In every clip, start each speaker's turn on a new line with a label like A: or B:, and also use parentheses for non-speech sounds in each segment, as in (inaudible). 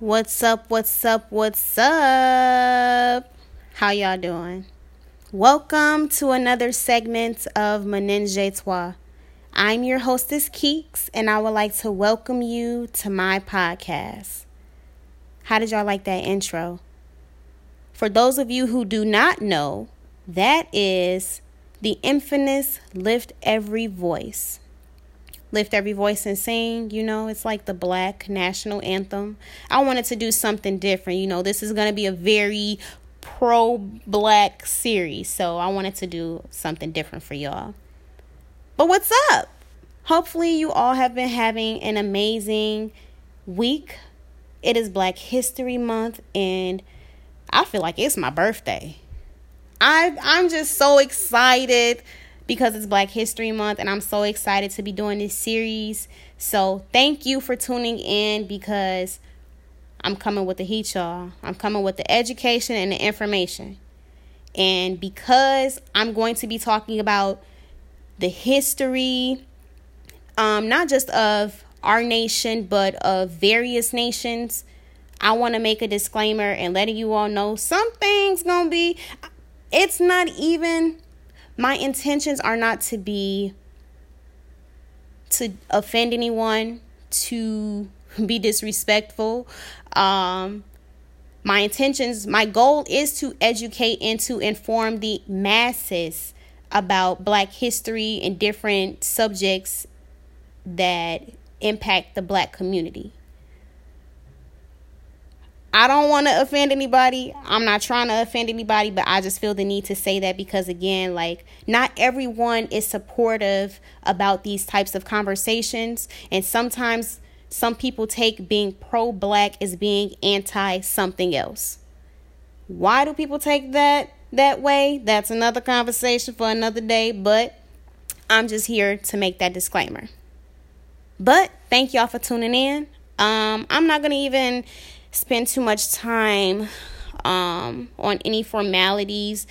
A: What's up? What's up? What's up? How y'all doing? Welcome to another segment of Menage Trois. I'm your hostess, Keeks, and I would like to welcome you to my podcast. How did y'all like that intro? For those of you who do not know, that is the infamous Lift Every Voice lift every voice and sing. You know, it's like the black national anthem. I wanted to do something different. You know, this is going to be a very pro black series. So I wanted to do something different for y'all. But what's up? Hopefully, you all have been having an amazing week. It is Black History Month, and I feel like it's my birthday. I I'm just so excited because it's Black History Month and I'm so excited to be doing this series. So, thank you for tuning in because I'm coming with the heat, y'all. I'm coming with the education and the information. And because I'm going to be talking about the history, um, not just of our nation, but of various nations, I want to make a disclaimer and letting you all know some things gonna be. It's not even my intentions are not to be to offend anyone, to be disrespectful. Um, my intentions, my goal is to educate and to inform the masses about Black history and different subjects that impact the Black community. I don't want to offend anybody. I'm not trying to offend anybody, but I just feel the need to say that because, again, like, not everyone is supportive about these types of conversations. And sometimes some people take being pro black as being anti something else. Why do people take that that way? That's another conversation for another day, but I'm just here to make that disclaimer. But thank y'all for tuning in. Um, I'm not going to even spend too much time um, on any formalities.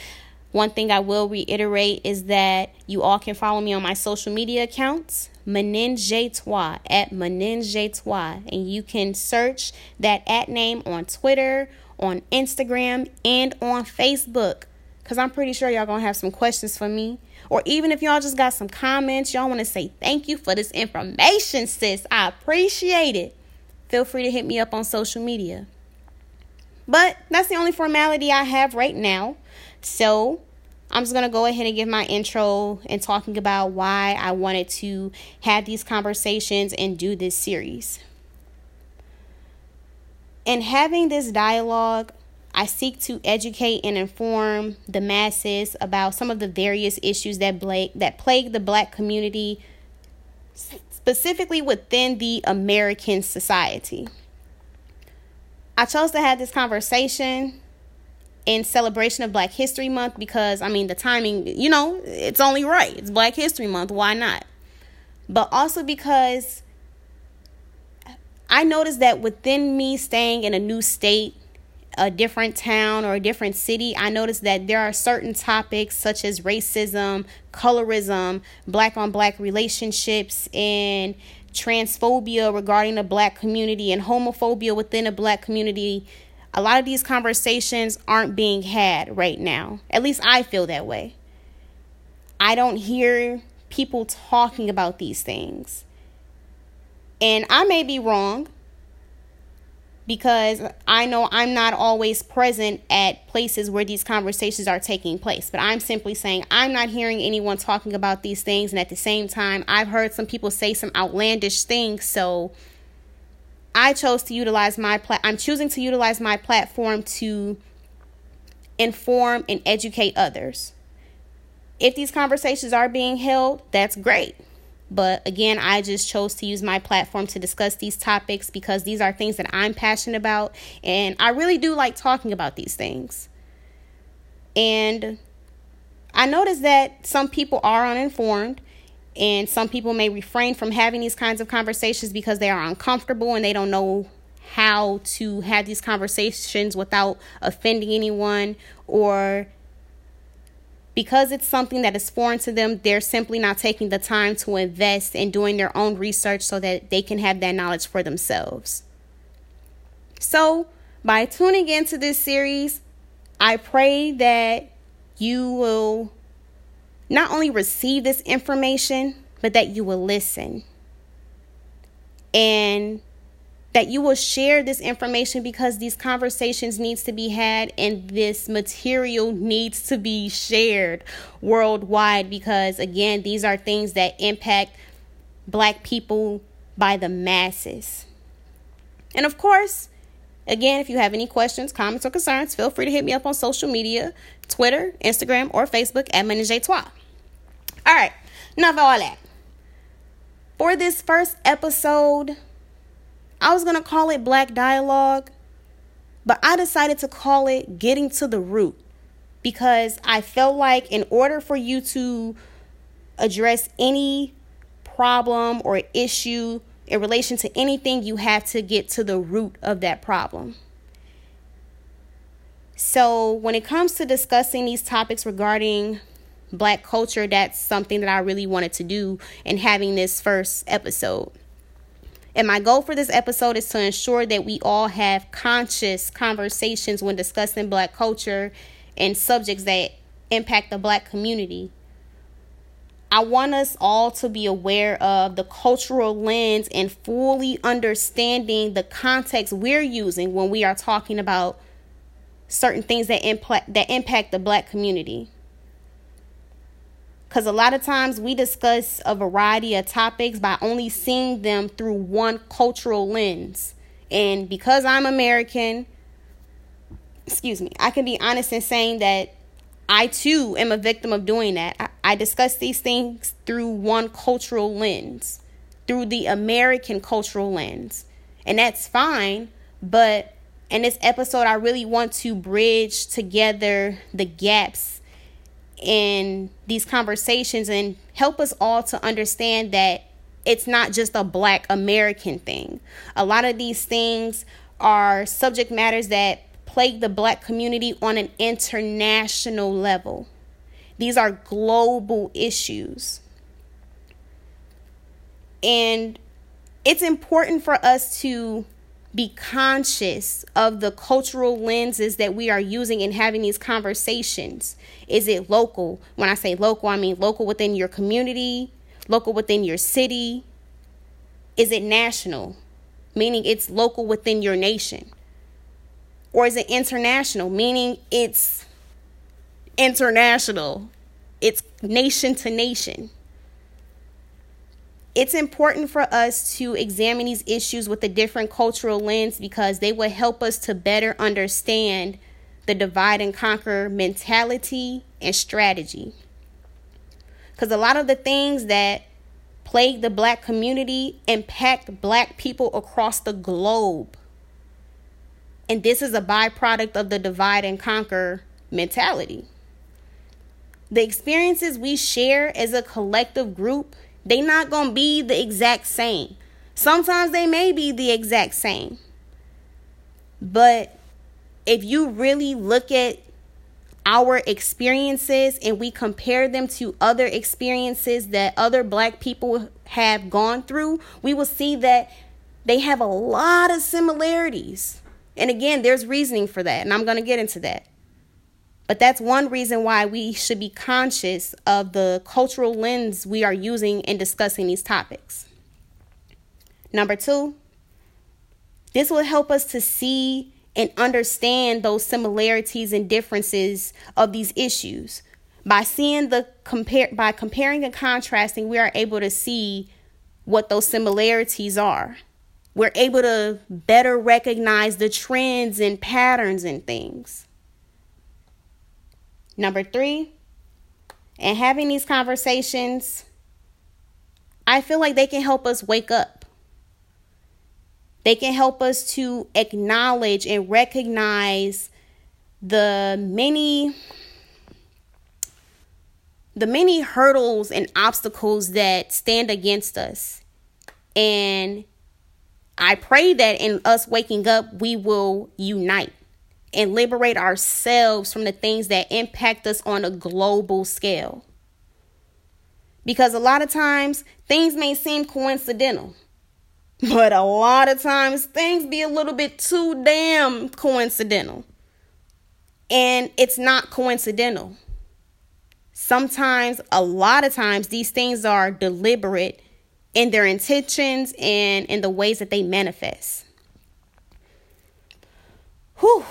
A: One thing I will reiterate is that you all can follow me on my social media accounts, Menage Trois, at Menage Trois. And you can search that at name on Twitter, on Instagram, and on Facebook. Because I'm pretty sure y'all to have some questions for me. Or even if y'all just got some comments, y'all want to say thank you for this information, sis. I appreciate it feel free to hit me up on social media. But that's the only formality I have right now. So I'm just going to go ahead and give my intro and talking about why I wanted to have these conversations and do this series. In having this dialogue, I seek to educate and inform the masses about some of the various issues that, bla- that plague the black community specifically within the American society. I chose to have this conversation in celebration of Black History Month because, I mean, the timing, you know, it's only right. It's Black History Month. Why not? But also because I noticed that within me staying in a new state a different town or a different city, I noticed that there are certain topics such as racism, colorism, black on black relationships, and transphobia regarding the black community and homophobia within the black community. A lot of these conversations aren't being had right now. At least I feel that way. I don't hear people talking about these things. And I may be wrong because I know I'm not always present at places where these conversations are taking place. But I'm simply saying I'm not hearing anyone talking about these things. And at the same time, I've heard some people say some outlandish things. So I chose to utilize my plat. I'm choosing to utilize my platform to inform and educate others. If these conversations are being held, that's great. But again, I just chose to use my platform to discuss these topics because these are things that I'm passionate about. And I really do like talking about these things. And I noticed that some people are uninformed and some people may refrain from having these kinds of conversations because they are uncomfortable and they don't know how to have these conversations without offending anyone or because it's something that is foreign to them, they're simply not taking the time to invest in doing their own research so that they can have that knowledge for themselves. So, by tuning into this series, I pray that you will not only receive this information, but that you will listen. And that you will share this information because these conversations needs to be had and this material needs to be shared worldwide because again these are things that impact black people by the masses. And of course again if you have any questions comments or concerns feel free to hit me up on social media twitter instagram or facebook at Menage all right enough of all that. For this first episode I was going to call it Black Dialogue, but I decided to call it Getting to the Root because I felt like in order for you to address any problem or issue in relation to anything, you have to get to the root of that problem. So, when it comes to discussing these topics regarding black culture, that's something that I really wanted to do in having this first episode. And my goal for this episode is to ensure that we all have conscious conversations when discussing black culture and subjects that impact the black community. I want us all to be aware of the cultural lens and fully understanding the context we're using when we are talking about certain things that impact that impact the black community. Because a lot of times we discuss a variety of topics by only seeing them through one cultural lens. And because I'm American, excuse me, I can be honest in saying that I too am a victim of doing that. I, I discuss these things through one cultural lens, through the American cultural lens. And that's fine. But in this episode, I really want to bridge together the gaps in these conversations and help us all to understand that it's not just a black American thing. A lot of these things are subject matters that plague the black community on an international level. These are global issues. And it's important for us to be conscious of the cultural lenses that we are using in having these conversations. Is it local? When I say local, I mean local within your community, local within your city. Is it national? Meaning it's local within your nation. Or is it international? Meaning it's international, it's nation to nation it's important for us to examine these issues with a different cultural lens because they will help us to better understand the divide and conquer mentality and strategy. Because a lot of the things that plague the black community impact black people across the globe. And this is a byproduct of the divide and conquer mentality. The experiences we share as a collective group they not going to be the exact same. Sometimes they may be the exact same. But if you really look at our experiences and we compare them to other experiences that other black people have gone through, we will see that they have a lot of similarities. And again, there's reasoning for that, and I'm going to get into that. But that's one reason why we should be conscious of the cultural lens we are using in discussing these topics. Number two, this will help us to see and understand those similarities and differences of these issues. By seeing the compare by comparing and contrasting, we are able to see what those similarities are. We're able to better recognize the trends and patterns and things. Number three, and having these conversations, I feel like they can help us wake up. They can help us to acknowledge and recognize the many the many hurdles and obstacles that stand against us. And I pray that in us waking up, we will unite and liberate ourselves from the things that impact us on a global scale. Because a lot of times things may seem coincidental. (laughs) But a lot of times things be a little bit too damn coincidental. And it's not coincidental. Sometimes, a lot of times, these things are deliberate in their intentions and in the ways that they manifest. Whew,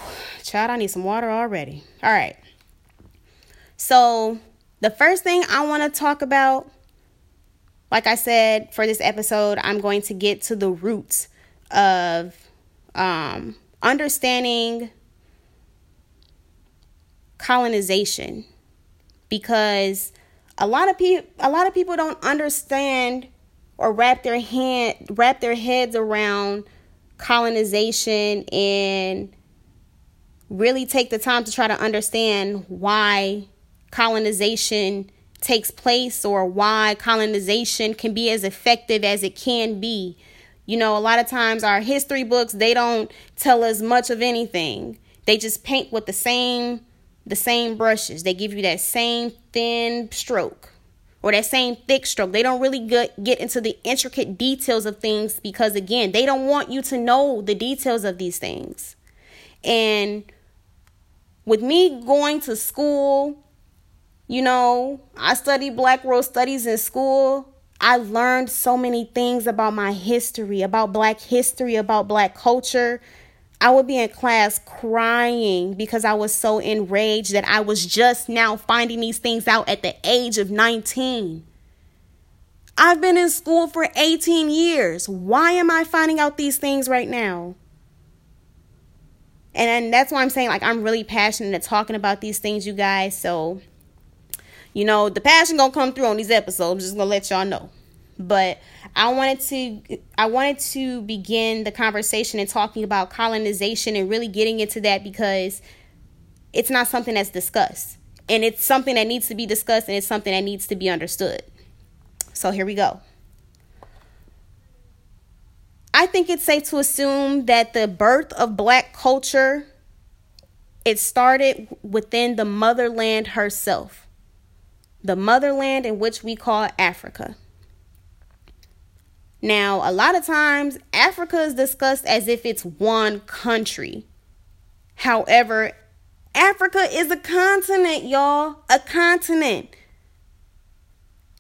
A: child, I need some water already. All right. So, the first thing I want to talk about, like I said, for this episode, I'm going to get to the roots of um, understanding colonization because a lot of people a lot of people don't understand or wrap their hand wrap their heads around colonization and really take the time to try to understand why colonization takes place or why colonization can be as effective as it can be. You know, a lot of times our history books, they don't tell us much of anything. They just paint with the same the same brushes. They give you that same thin stroke or that same thick stroke. They don't really get, get into the intricate details of things because, again, they don't want you to know the details of these things. And with me going to school, you know, I studied Black World Studies in school. I learned so many things about my history, about Black history, about Black culture I would be in class crying because I was so enraged that I was just now finding these things out at the age of 19. I've been in school for 18 years. Why am I finding out these things right now? And that's why I'm saying, like, I'm really passionate at talking about these things, you guys. So, you know, the passion gonna come through on these episodes. I'm just gonna let y'all know. But I wanted to I wanted to begin the conversation and talking about colonization and really getting into that because it's not something that's discussed. And it's something that needs to be discussed and it's something that needs to be understood. So here we go. I think it's safe to assume that the birth of black culture it started within the motherland herself. The motherland in which we call Africa. Now, a lot of times, Africa is discussed as if it's one country. However, Africa is a continent, y'all. A continent.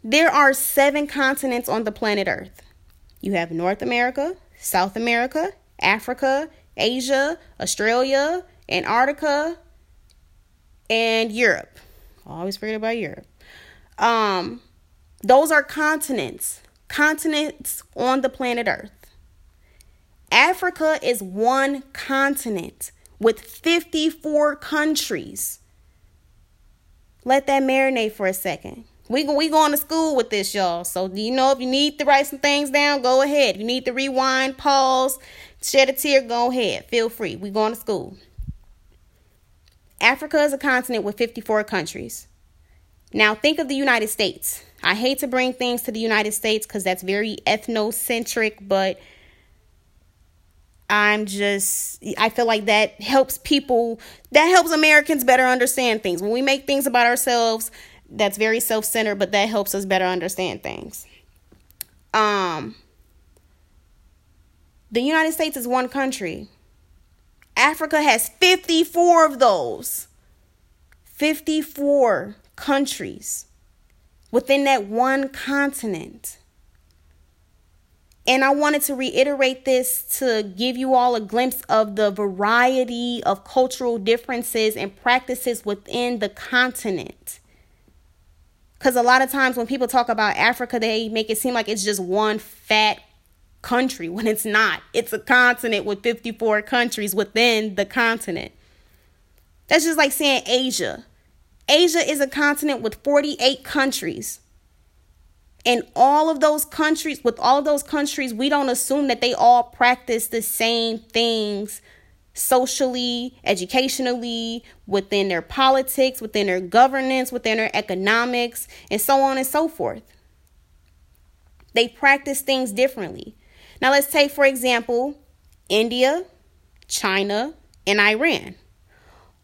A: There are seven continents on the planet Earth. You have North America, South America, Africa, Asia, Australia, Antarctica, and Europe. always forget about Europe. Um, those are continents continents on the planet Earth. Africa is one continent with 54 countries. Let that marinate for a second. We we going to school with this, y'all. So you know if you need to write some things down, go ahead. If you need to rewind, pause, shed a tear, go ahead. Feel free. We going to school. Africa is a continent with 54 countries. Now think of the United States. I hate to bring things to the United States because that's very ethnocentric, but I'm just, I feel like that helps people, that helps Americans better understand things. When we make things about ourselves, that's very self centered, but that helps us better understand things. Um, the United States is one country. Africa has 54 of those. 54 countries within that one continent. And I wanted to reiterate this to give you all a glimpse of the variety of cultural differences and practices within the continent. Because a lot of times when people talk about Africa, they make it seem like it's just one fat country when it's not. It's a continent with 54 countries within the continent. That's just like saying Asia. Asia is a continent with 48 countries. And all of those countries, with all of those countries, we don't assume that they all practice the same things socially, educationally, within their politics, within their governance, within their economics, and so on and so forth. They practice things differently. Now, let's take, for example, India, China, and Iran.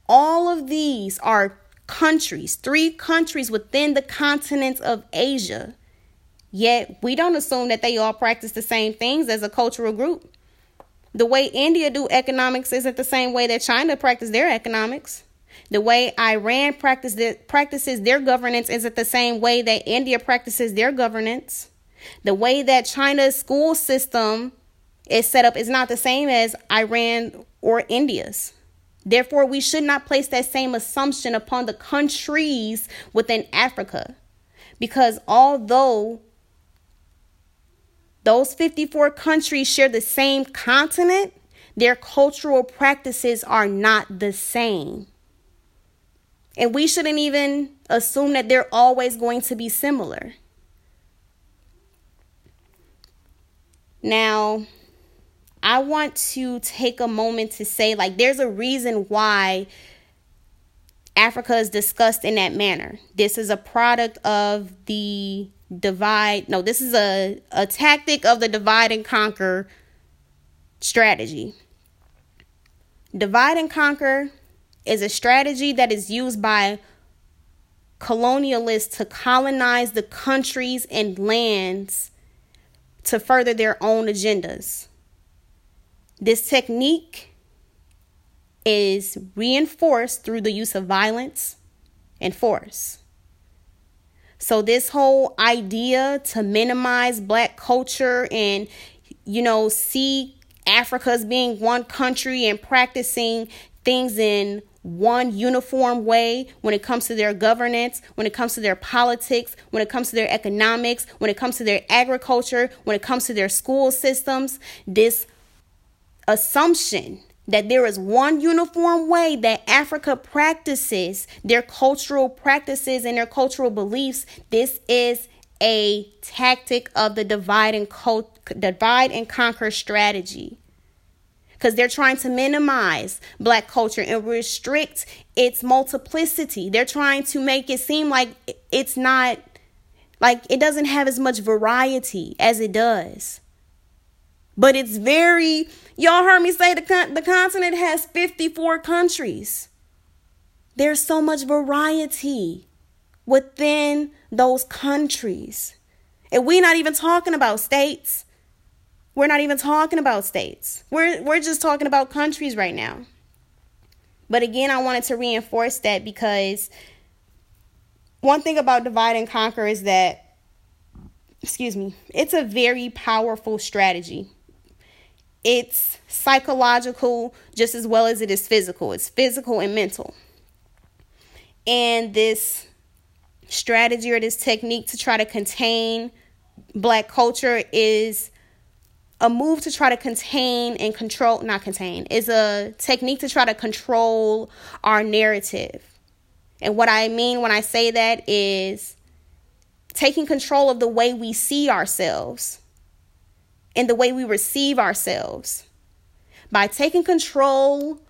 A: All of these are countries, three countries within the continent of Asia, Yet we don't assume that they all practice the same things as a cultural group. The way India do economics isn't the same way that China practice their economics. The way Iran practice practices their governance isn't the same way that India practices their governance. The way that China's school system is set up is not the same as Iran or India's. Therefore, we should not place that same assumption upon the countries within Africa. Because although those 54 countries share the same continent, their cultural practices are not the same. And we shouldn't even assume that they're always going to be similar. Now, I want to take a moment to say, like, there's a reason why Africa is discussed in that manner. This is a product of the divide. No, this is a, a tactic of the divide and conquer strategy. Divide and conquer is a strategy that is used by colonialists to colonize the countries and lands to further their own agendas. This technique is reinforced through the use of violence and force. So, this whole idea to minimize black culture and, you know, see Africa as being one country and practicing things in one uniform way when it comes to their governance, when it comes to their politics, when it comes to their economics, when it comes to their agriculture, when it comes to their school systems. This assumption that there is one uniform way that Africa practices their cultural practices and their cultural beliefs. This is a tactic of the divide and divide and conquer strategy because they're trying to minimize black culture and restrict its multiplicity. They're trying to make it seem like it's not like it doesn't have as much variety as it does. But it's very y'all heard me say the con- the continent has 54 countries. There's so much variety within those countries. And we're not even talking about states. We're not even talking about states. We're we're just talking about countries right now. But again, I wanted to reinforce that because one thing about divide and conquer is that excuse me, it's a very powerful strategy. It's psychological just as well as it is physical. It's physical and mental. And this strategy or this technique to try to contain black culture is a move to try to contain and control, not contain, is a technique to try to control our narrative. And what I mean when I say that is taking control of the way we see ourselves and the way we receive ourselves. By taking control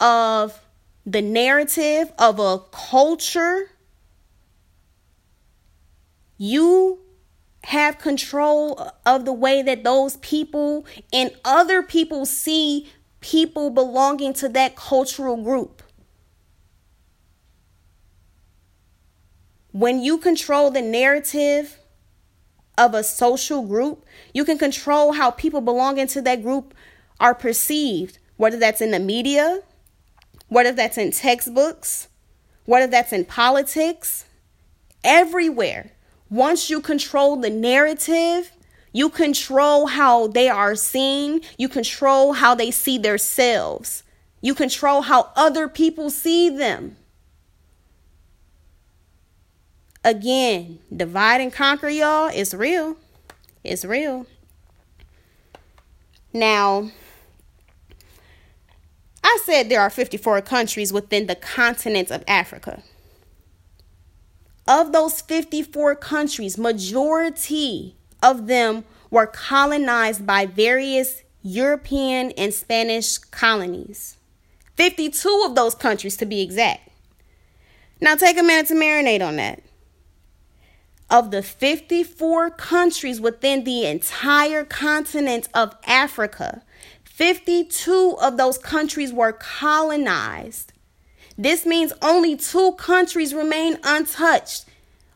A: of the narrative of a culture, you have control of the way that those people and other people see people belonging to that cultural group. When you control the narrative of a social group, you can control how people belonging to that group are perceived, whether that's in the media, whether that's in textbooks, whether that's in politics, everywhere. Once you control the narrative, you control how they are seen, you control how they see themselves, you control how other people see them. Again, divide and conquer, y'all, it's real. It's real. Now, I said there are 54 countries within the continent of Africa. Of those 54 countries, majority of them were colonized by various European and Spanish colonies. 52 of those countries to be exact. Now take a minute to marinate on that. Of the 54 countries within the entire continent of Africa, 52 of those countries were colonized this means only two countries remain untouched.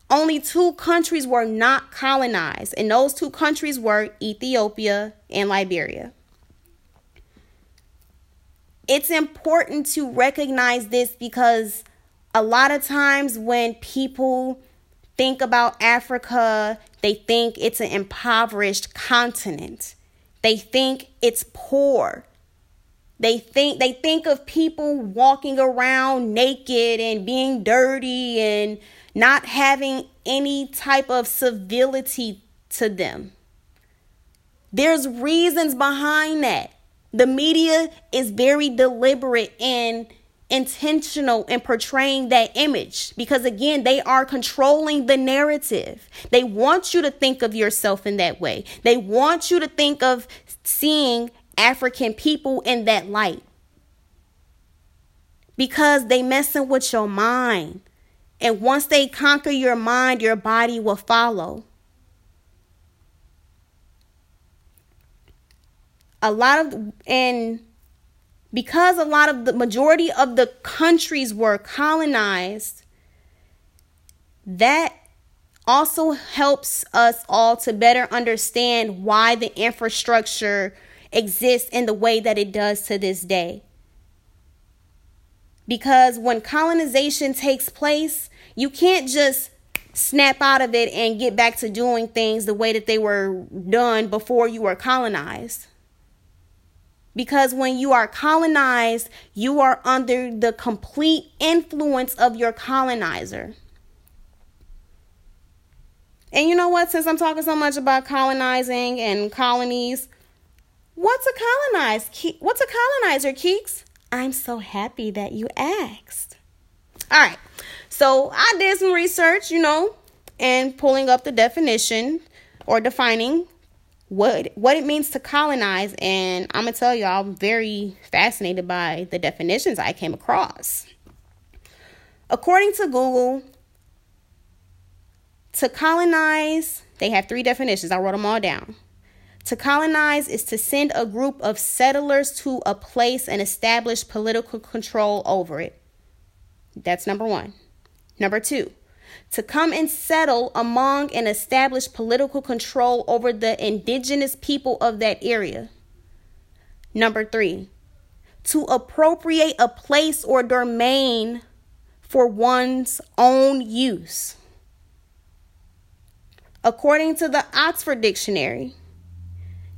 A: only two countries were not colonized, and those two countries were Ethiopia and Liberia. It's important to recognize this because a lot of times when people think about Africa, they think it's an impoverished continent. They think it's poor. They think they think of people walking around naked and being dirty and not having any type of civility to them. There's reasons behind that. The media is very deliberate and intentional in portraying that image because, again, they are controlling the narrative. They want you to think of yourself in that way, they want you to think of seeing African people in that light because they messing with your mind. And once they conquer your mind, your body will follow. A lot of, and because a lot of the majority of the countries were colonized, that also helps us all to better understand why the infrastructure exists in the way that it does to this day. Because when colonization takes place, you can't just snap out of it and get back to doing things the way that they were done before you were colonized. Because when you are colonized, you are under the complete influence of your colonizer. And you know what? Since I'm talking so much about colonizing and colonies, what's a colonized? What's a colonizer, Keeks? I'm so happy that you asked. All right. So I did some research, you know, and pulling up the definition or defining what what it means to colonize and I'm to tell you I'm very fascinated by the definitions I came across. According to Google, to colonize, they have three definitions. I wrote them all down. To colonize is to send a group of settlers to a place and establish political control over it. That's number one. Number two, to come and settle among and establish political control over the indigenous people of that area. Number three, to appropriate a place or domain for one's own use. According to the Oxford Dictionary,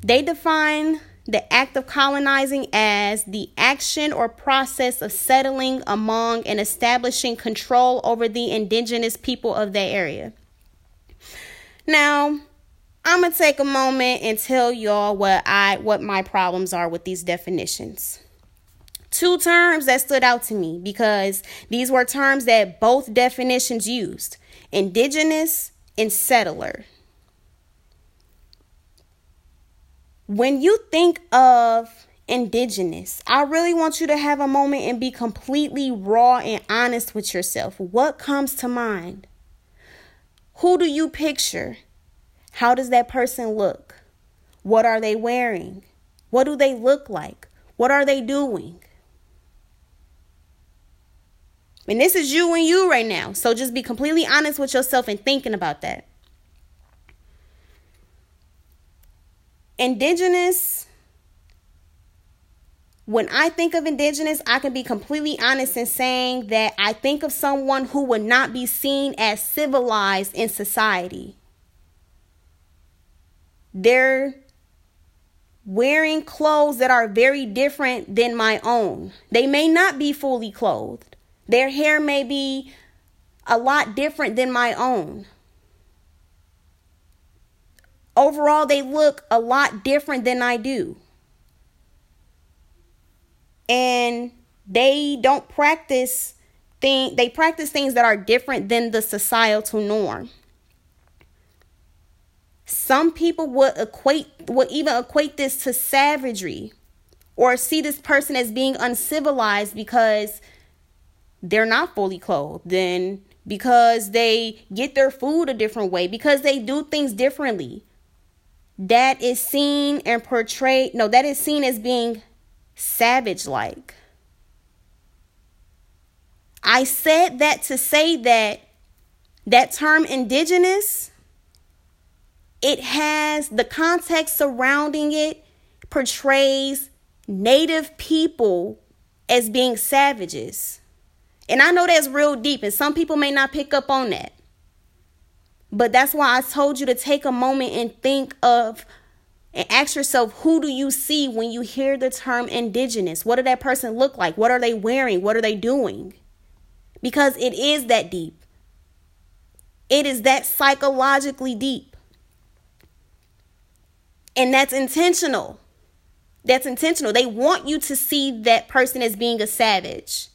A: they define the act of colonizing as the action or process of settling among and establishing control over the indigenous people of that area. Now, I'm going to take a moment and tell y'all what I what my problems are with these definitions. Two terms that stood out to me because these were terms that both definitions used. Indigenous and settler. When you think of indigenous, I really want you to have a moment and be completely raw and honest with yourself. What comes to mind? Who do you picture? How does that person look? What are they wearing? What do they look like? What are they doing? And this is you and you right now. So just be completely honest with yourself and thinking about that. Indigenous, when I think of indigenous, I can be completely honest in saying that I think of someone who would not be seen as civilized in society. They're wearing clothes that are very different than my own. They may not be fully clothed, their hair may be a lot different than my own overall they look a lot different than I do. And they don't practice thing they practice things that are different than the societal norm. Some people would equate would even equate this to savagery or see this person as being uncivilized because they're not fully clothed, then because they get their food a different way, because they do things differently that is seen and portrayed, no, that is seen as being savage like. I said that to say that that term indigenous, it has the context surrounding it portrays native people as being savages. And I know that's real deep, and some people may not pick up on that. But that's why I told you to take a moment and think of and ask yourself who do you see when you hear the term indigenous? What did that person look like? What are they wearing? What are they doing? Because it is that deep. It is that psychologically deep. And that's intentional. That's intentional. They want you to see that person as being a savage.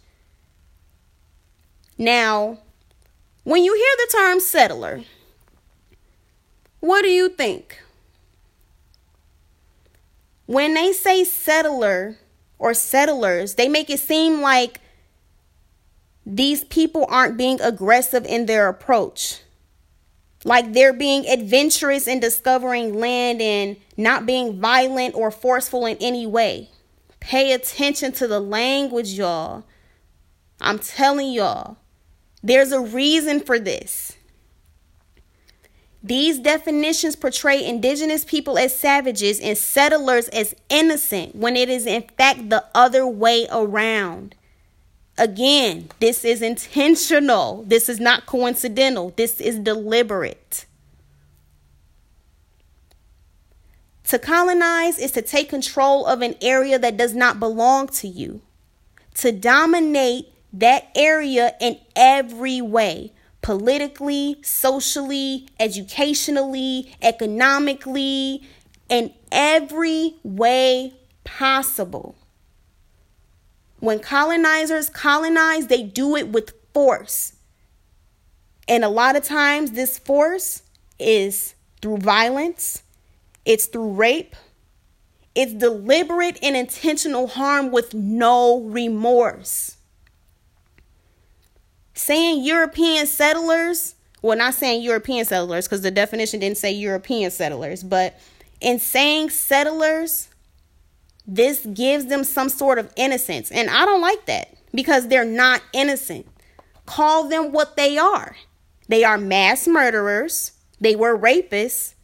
A: Now, when you hear the term settler, what do you think? When they say settler or settlers, they make it seem like these people aren't being aggressive in their approach. Like they're being adventurous in discovering land and not being violent or forceful in any way. Pay attention to the language, y'all. I'm telling y'all, there's a reason for this. These definitions portray indigenous people as savages and settlers as innocent when it is in fact the other way around. Again, this is intentional. This is not coincidental. This is deliberate. To colonize is to take control of an area that does not belong to you, to dominate that area in every way politically, socially, educationally, economically, in every way possible. When colonizers colonize, they do it with force. And a lot of times, this force is through violence, it's through rape, it's deliberate and intentional harm with no remorse. Saying European settlers, well, not saying European settlers because the definition didn't say European settlers, but in saying settlers, this gives them some sort of innocence. And I don't like that because they're not innocent. Call them what they are they are mass murderers, they were rapists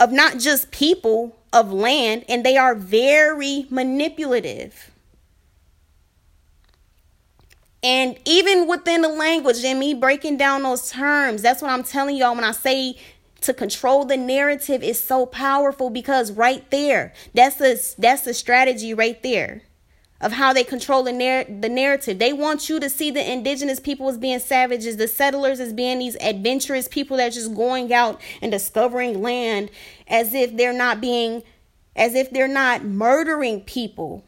A: of not just people, of land, and they are very manipulative. And even within the language and me breaking down those terms, that's what I'm telling y'all when I say to control the narrative is so powerful because right there, that's the that's the strategy right there of how they control the, narr- the narrative. They want you to see the indigenous people as being savages, the settlers as being these adventurous people that are just going out and discovering land as if they're not being as if they're not murdering people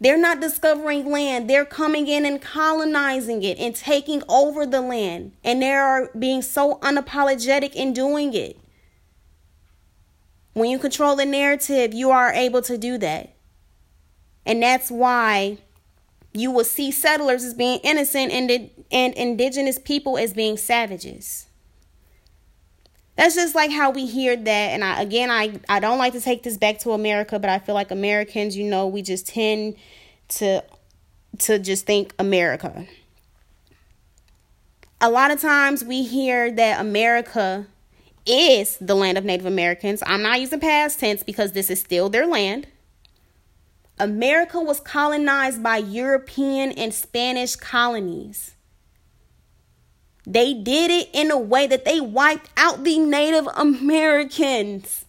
A: they're not discovering land. They're coming in and colonizing it and taking over the land. And they are being so unapologetic in doing it. When you control the narrative, you are able to do that. And that's why you will see settlers as being innocent and, and indigenous people as being savages. That's just like how we hear that. And I, again, I, I don't like to take this back to America, but I feel like Americans, you know, we just tend to to just think America. A lot of times we hear that America is the land of Native Americans. I'm not using past tense because this is still their land. America was colonized by European and Spanish colonies. They did it in a way that they wiped out the Native Americans.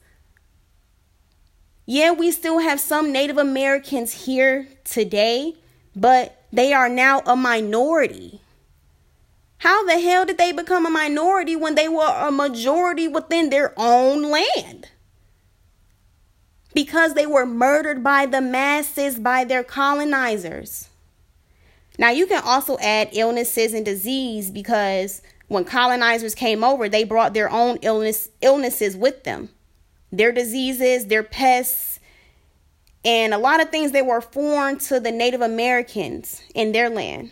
A: Yeah, we still have some Native Americans here today, but they are now a minority. How the hell did they become a minority when they were a majority within their own land? Because they were murdered by the masses, by their colonizers. Now, you can also add illnesses and disease because when colonizers came over, they brought their own illness illnesses with them. Their diseases, their pests, and a lot of things that were foreign to the Native Americans in their land.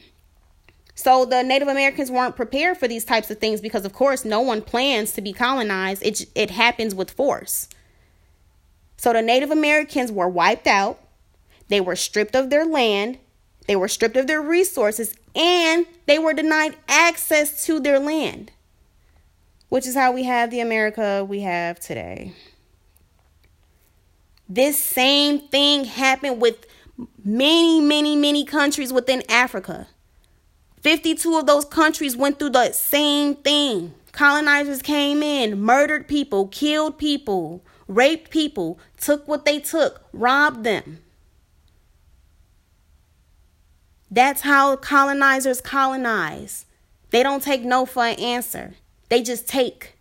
A: So the Native Americans weren't prepared for these types of things because of course no one plans to be colonized. It it happens with force. So the Native Americans were wiped out. They were stripped of their land they were stripped of their resources and they were denied access to their land, which is how we have the America we have today. This same thing happened with many, many, many countries within Africa. 52 of those countries went through the same thing. Colonizers came in, murdered people, killed people, raped people, took what they took, robbed them. That's how colonizers colonize. They don't take no for an answer. They just take.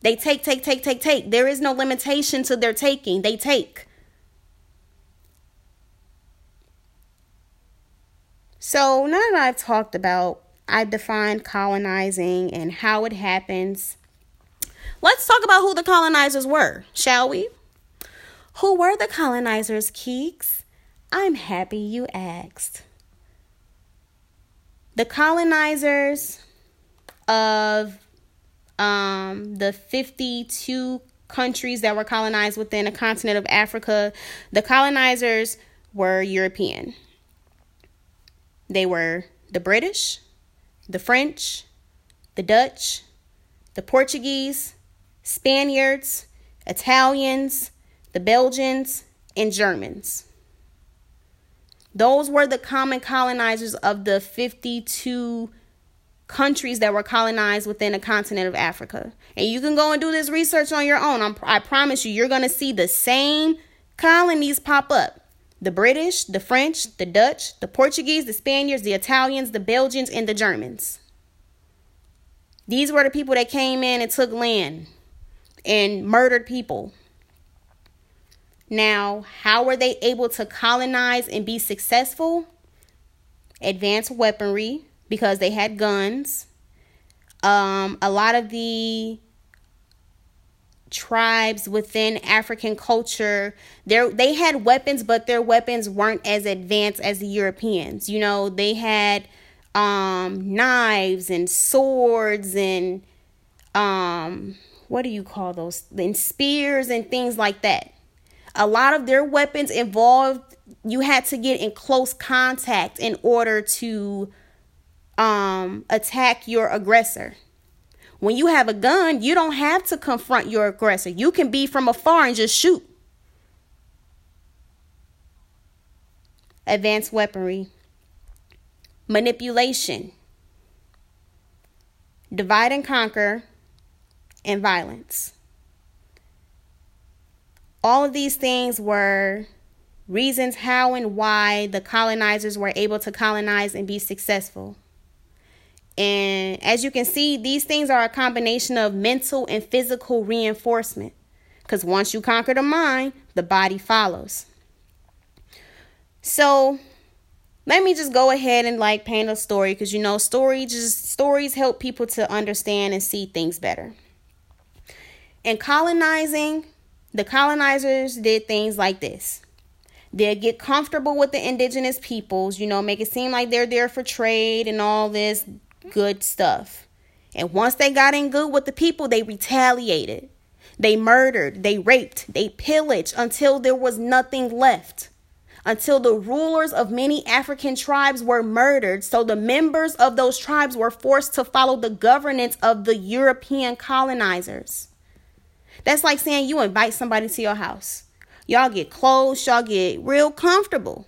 A: They take, take, take, take, take. There is no limitation to their taking. They take. So now that I've talked about, I defined colonizing and how it happens, let's talk about who the colonizers were, shall we? Who were the colonizers, Keeks? I'm happy you asked. The colonizers of um, the 52 countries that were colonized within the continent of Africa, the colonizers were European. They were the British, the French, the Dutch, the Portuguese, Spaniards, Italians, the Belgians, and Germans. Those were the common colonizers of the 52 countries that were colonized within the continent of Africa. And you can go and do this research on your own. I'm, i promise you, you're going to see the same colonies pop up the British, the French, the Dutch, the Portuguese, the Spaniards, the Italians, the Belgians, and the Germans. These were the people that came in and took land and murdered people. Now, how were they able to colonize and be successful? Advanced weaponry, because they had guns. Um, a lot of the tribes within African culture, they had weapons, but their weapons weren't as advanced as the Europeans. You know, they had um, knives and swords and um, what do you call those? And spears and things like that. A lot of their weapons involved you had to get in close contact in order to um, attack your aggressor. When you have a gun, you don't have to confront your aggressor. You can be from afar and just shoot. Advanced weaponry, manipulation, divide and conquer, and violence. All of these things were reasons how and why the colonizers were able to colonize and be successful. And as you can see, these things are a combination of mental and physical reinforcement. Because once you conquer the mind, the body follows. So let me just go ahead and like paint a story because you know story just stories help people to understand and see things better. In colonizing, the colonizers did things like this. They'll get comfortable with the indigenous peoples, you know, make it seem like they're there for trade and all this good stuff. And once they got in good with the people, they retaliated. They murdered, they raped, they pillaged until there was nothing left. Until the rulers of many African tribes were murdered, so the members of those tribes were forced to follow the governance of the European colonizers. That's like saying you invite somebody to your house. Y'all get close, y'all get real comfortable.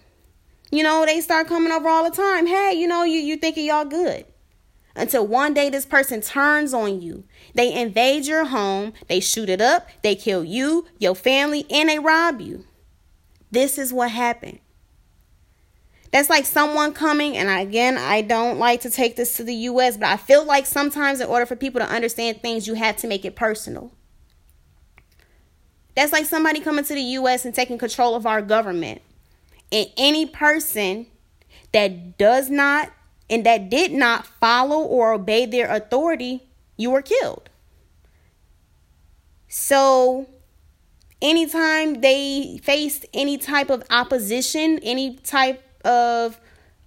A: You know, they start coming over all the time. Hey, you know, you you thinking y'all good until one day this person turns on you. They invade your home, they shoot it up, they kill you, your family, and they rob you. This is what happened. That's like someone coming, and again, I don't like to take this to the US, but I feel like sometimes in order for people to understand things, you have to make it personal. That's like somebody coming to the US and taking control of our government. And any person that does not and that did not follow or obey their authority, you were killed. So, anytime they faced any type of opposition, any type of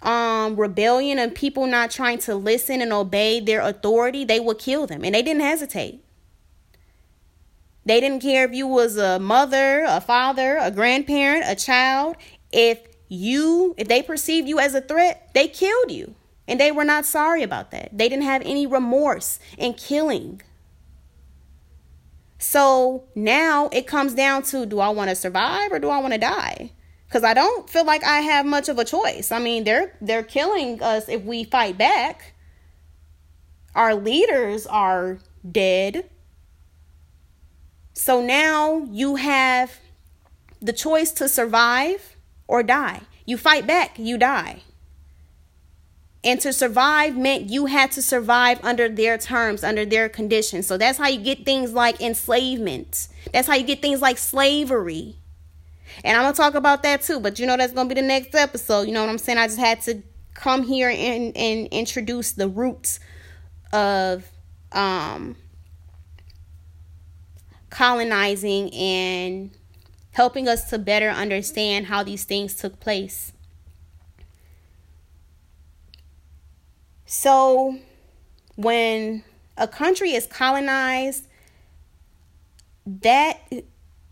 A: um, rebellion, and people not trying to listen and obey their authority, they would kill them. And they didn't hesitate. They didn't care if you was a mother, a father, a grandparent, a child. If you, if they perceived you as a threat, they killed you. And they were not sorry about that. They didn't have any remorse in killing. So now it comes down to do I want to survive or do I want to die? Cuz I don't feel like I have much of a choice. I mean, they're they're killing us if we fight back. Our leaders are dead. So now you have the choice to survive or die. You fight back, you die. And to survive meant you had to survive under their terms, under their conditions. So that's how you get things like enslavement. That's how you get things like slavery. And I'm going to talk about that too. But you know, that's going to be the next episode. You know what I'm saying? I just had to come here and, and introduce the roots of um, colonizing and helping us to better understand how these things took place. So, when a country is colonized, that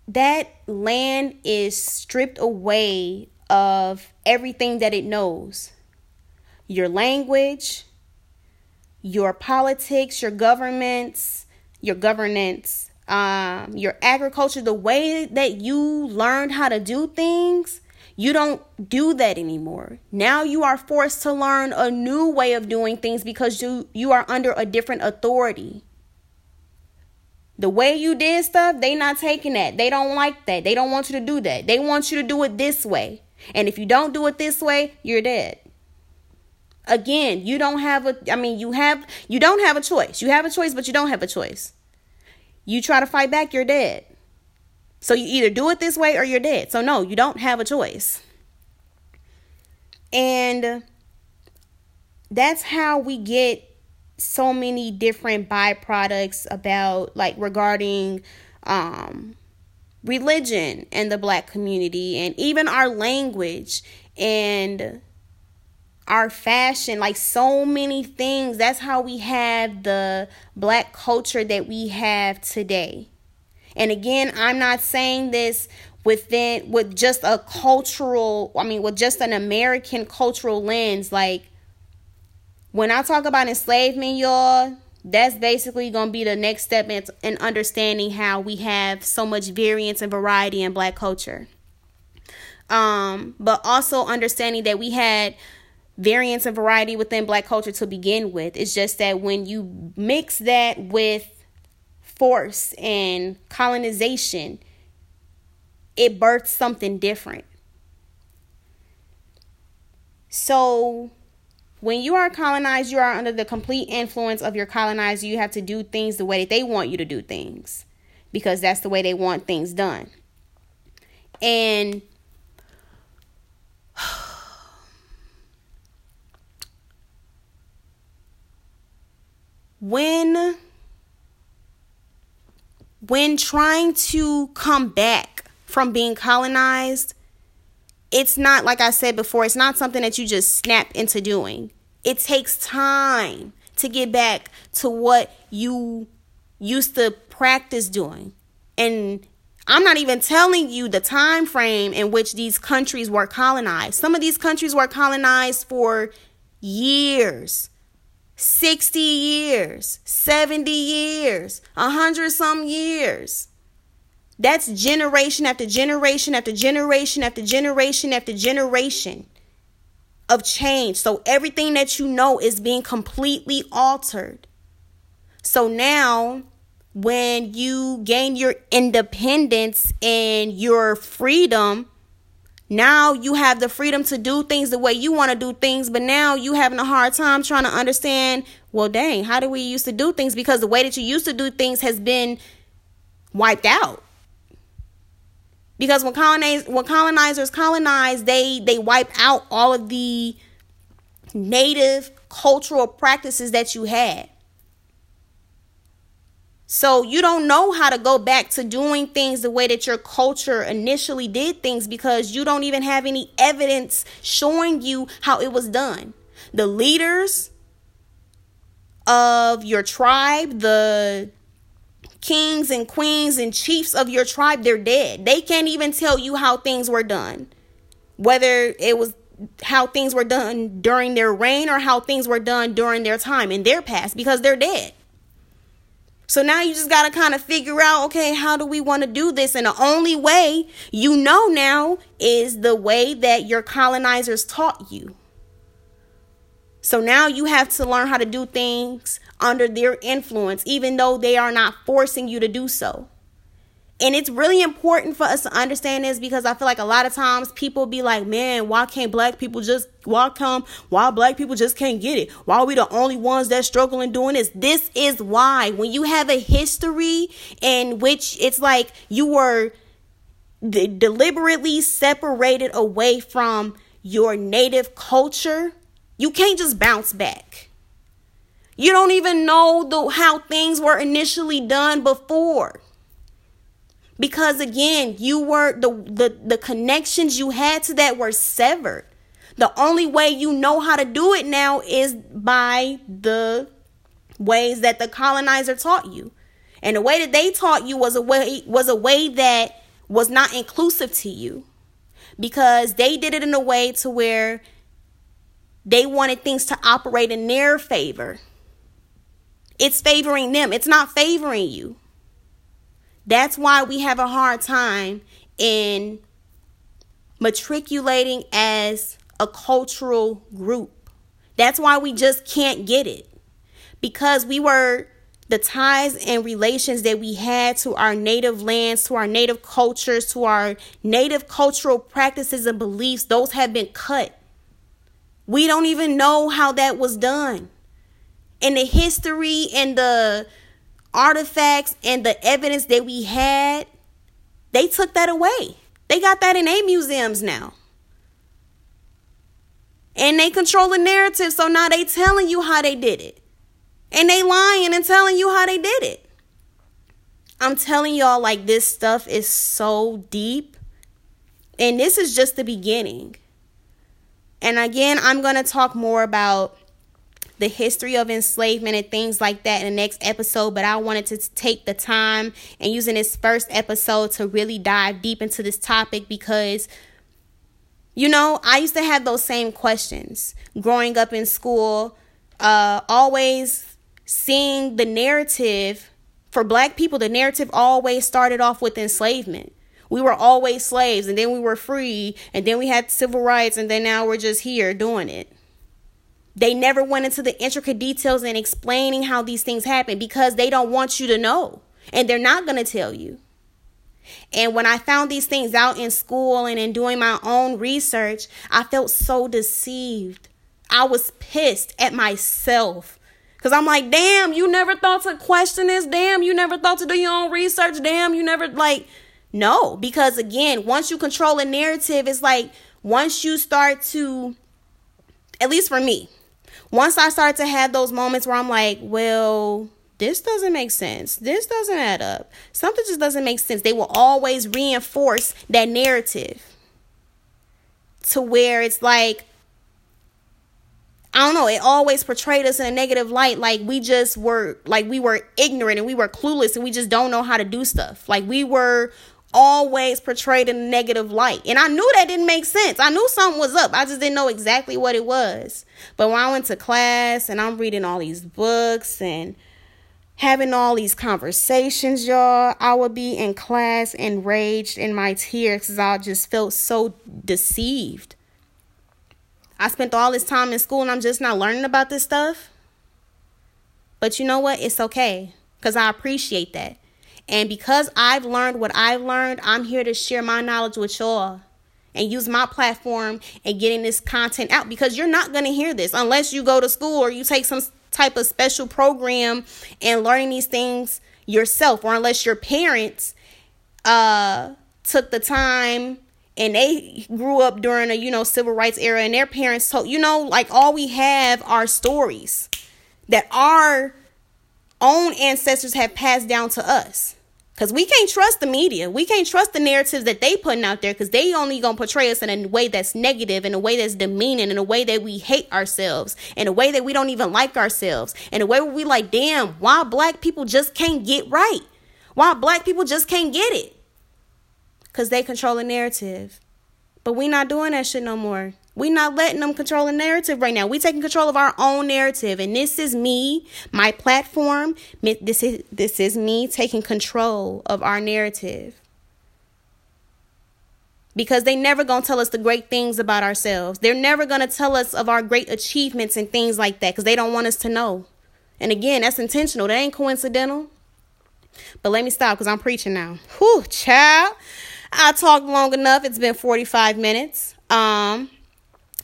A: that land is stripped away of everything that it knows. Your language, your politics, your governments, your governance, um, your agriculture, the way that you learned how to do things, you don't do that anymore. Now you are forced to learn a new way of doing things because you you are under a different authority. The way you did stuff, they not taking that. They don't like that. They don't want you to do that. They want you to do it this way. And if you don't do it this way, you're dead. Again, you don't have a I mean, you have you don't have a choice. You have a choice, but you don't have a choice. You try to fight back, you're dead. So you either do it this way or you're dead. So no, you don't have a choice. And that's how we get so many different byproducts about like regarding um religion and the black community and even our language and our fashion, like so many things. That's how we have the black culture that we have today. And again, I'm not saying this within with just a cultural, I mean, with just an American cultural lens. Like when I talk about enslavement, y'all, that's basically going to be the next step in, in understanding how we have so much variance and variety in black culture. Um, but also understanding that we had variance and variety within black culture to begin with. It's just that when you mix that with force and colonization, it births something different. So, when you are colonized, you are under the complete influence of your colonizer. You have to do things the way that they want you to do things because that's the way they want things done. And when when trying to come back from being colonized it's not like i said before it's not something that you just snap into doing. It takes time to get back to what you used to practice doing. And i'm not even telling you the time frame in which these countries were colonized. Some of these countries were colonized for years 60 years, 70 years, 100 some years. That's generation after generation after generation after generation after generation of change. So everything that you know is being completely altered. So now, when you gain your independence and your freedom, now you have the freedom to do things the way you want to do things, but now you having a hard time trying to understand, well, dang, how do we used to do things? Because the way that you used to do things has been wiped out. Because when colonize when colonizers colonize, they they wipe out all of the native cultural practices that you had. So you don't know how to go back to doing things the way that your culture initially did things because you don't even have any evidence showing you how it was done. The leaders of your tribe, the kings and queens and chiefs of your tribe, they're dead. They can't even tell you how things were done. whether it was how things were done during their reign or how things were done during their time in their past because they're dead. So now you just got to kind of figure out okay, how do we want to do this? And the only way you know now is the way that your colonizers taught you. So now you have to learn how to do things under their influence, even though they are not forcing you to do so. And it's really important for us to understand this because I feel like a lot of times people be like, man, why can't black people just, why come, why black people just can't get it? Why are we the only ones that struggling doing this? This is why. When you have a history in which it's like you were d- deliberately separated away from your native culture, you can't just bounce back. You don't even know the, how things were initially done before because again you were the, the the connections you had to that were severed. The only way you know how to do it now is by the ways that the colonizer taught you. And the way that they taught you was a way was a way that was not inclusive to you. Because they did it in a way to where they wanted things to operate in their favor. It's favoring them. It's not favoring you that's why we have a hard time in matriculating as a cultural group. That's why we just can't get it. Because we were the ties and relations that we had to our native lands, to our native cultures, to our native cultural practices and beliefs, those have been cut. We don't even know how that was done. And the history and the artifacts and the evidence that we had, they took that away. They got that in a museums now. And they control the narrative, so now they telling you how they did it. And they lying and telling you how they did it. I'm telling y'all, like, this stuff is so deep. And this is just the beginning. And again, I'm going to talk more about the history of enslavement and things like that in the next episode, but I wanted to take the time and using this first episode to really dive deep into this topic because you know, I used to have those same questions growing up in school, uh, always seeing the narrative for black people, the narrative always started off with enslavement. We were always slaves and then we were free and then we had civil rights and then now we're just here doing it. They never went into the intricate details and explaining how these things happen because they don't want you to know. And they're not going to tell you. And when I found these things out in school and in doing my own research, I felt so deceived. I was pissed at myself. Because I'm like, damn, you never thought to question this. Damn, you never thought to do your own research. Damn, you never, like, no. Because again, once you control a narrative, it's like once you start to, at least for me, once I start to have those moments where I'm like, well, this doesn't make sense. This doesn't add up. Something just doesn't make sense. They will always reinforce that narrative to where it's like, I don't know, it always portrayed us in a negative light. Like we just were, like we were ignorant and we were clueless and we just don't know how to do stuff. Like we were always portrayed in a negative light. And I knew that didn't make sense. I knew something was up. I just didn't know exactly what it was. But when I went to class and I'm reading all these books and having all these conversations, y'all, I would be in class enraged in my tears because I just felt so deceived. I spent all this time in school and I'm just not learning about this stuff. But you know what? It's okay because I appreciate that. And because I've learned what I've learned, I'm here to share my knowledge with y'all and use my platform and getting this content out because you're not going to hear this unless you go to school or you take some type of special program and learning these things yourself or unless your parents uh took the time and they grew up during a you know civil rights era and their parents told you know like all we have are stories that our own ancestors have passed down to us. Because we can't trust the media. We can't trust the narratives that they putting out there because they only going to portray us in a way that's negative, in a way that's demeaning, in a way that we hate ourselves, in a way that we don't even like ourselves, in a way where we like, damn, why black people just can't get right? Why black people just can't get it? Because they control the narrative. But we not doing that shit no more. We not letting them control the narrative right now. We taking control of our own narrative, and this is me, my platform. This is this is me taking control of our narrative. Because they never gonna tell us the great things about ourselves. They're never gonna tell us of our great achievements and things like that, because they don't want us to know. And again, that's intentional. That ain't coincidental. But let me stop because I'm preaching now. Whew, child. I talked long enough. It's been 45 minutes. Um,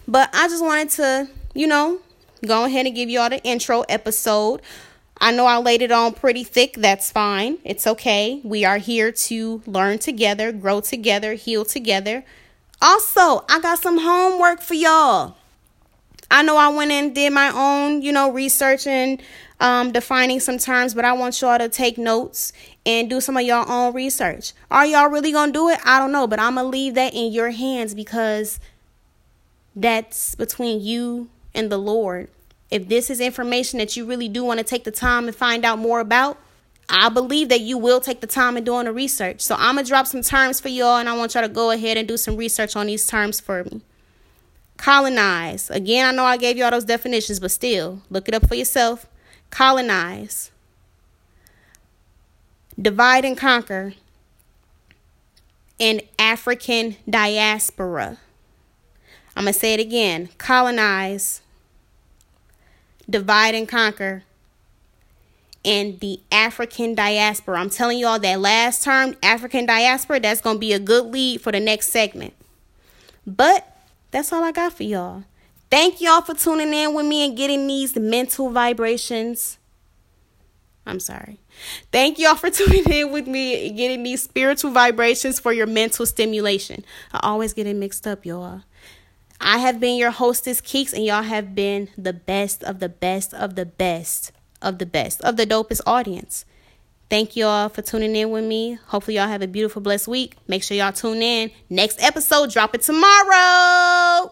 A: but I just wanted to, you know, go ahead and give you all the intro episode. I know I laid it on pretty thick. That's fine. It's okay. We are here to learn together, grow together, heal together. Also, I got some homework for y'all. I know I went and did my own, you know, research and um, defining some terms, but I want y'all to take notes and do some of your own research. Are y'all really gonna do it? I don't know, but I'm gonna leave that in your hands because that's between you and the Lord. If this is information that you really do want to take the time and find out more about, I believe that you will take the time and doing the research. So I'm gonna drop some terms for y'all, and I want y'all to go ahead and do some research on these terms for me. Colonize. Again, I know I gave y'all those definitions, but still, look it up for yourself colonize, divide and conquer, and African diaspora. I'm going to say it again colonize, divide and conquer, and the African diaspora. I'm telling you all that last term, African diaspora, that's going to be a good lead for the next segment. But that's all I got for y'all. Thank y'all for tuning in with me and getting these mental vibrations. I'm sorry. Thank y'all for (laughs) tuning in with me and getting these spiritual vibrations for your mental stimulation. I always get it mixed up, y'all. I have been your hostess, Keeks, and y'all have been the best of the best of the best of the best of the dopest audience. Thank y'all for tuning in with me. Hopefully, y'all have a beautiful, blessed week. Make sure y'all tune in. Next episode, drop it tomorrow.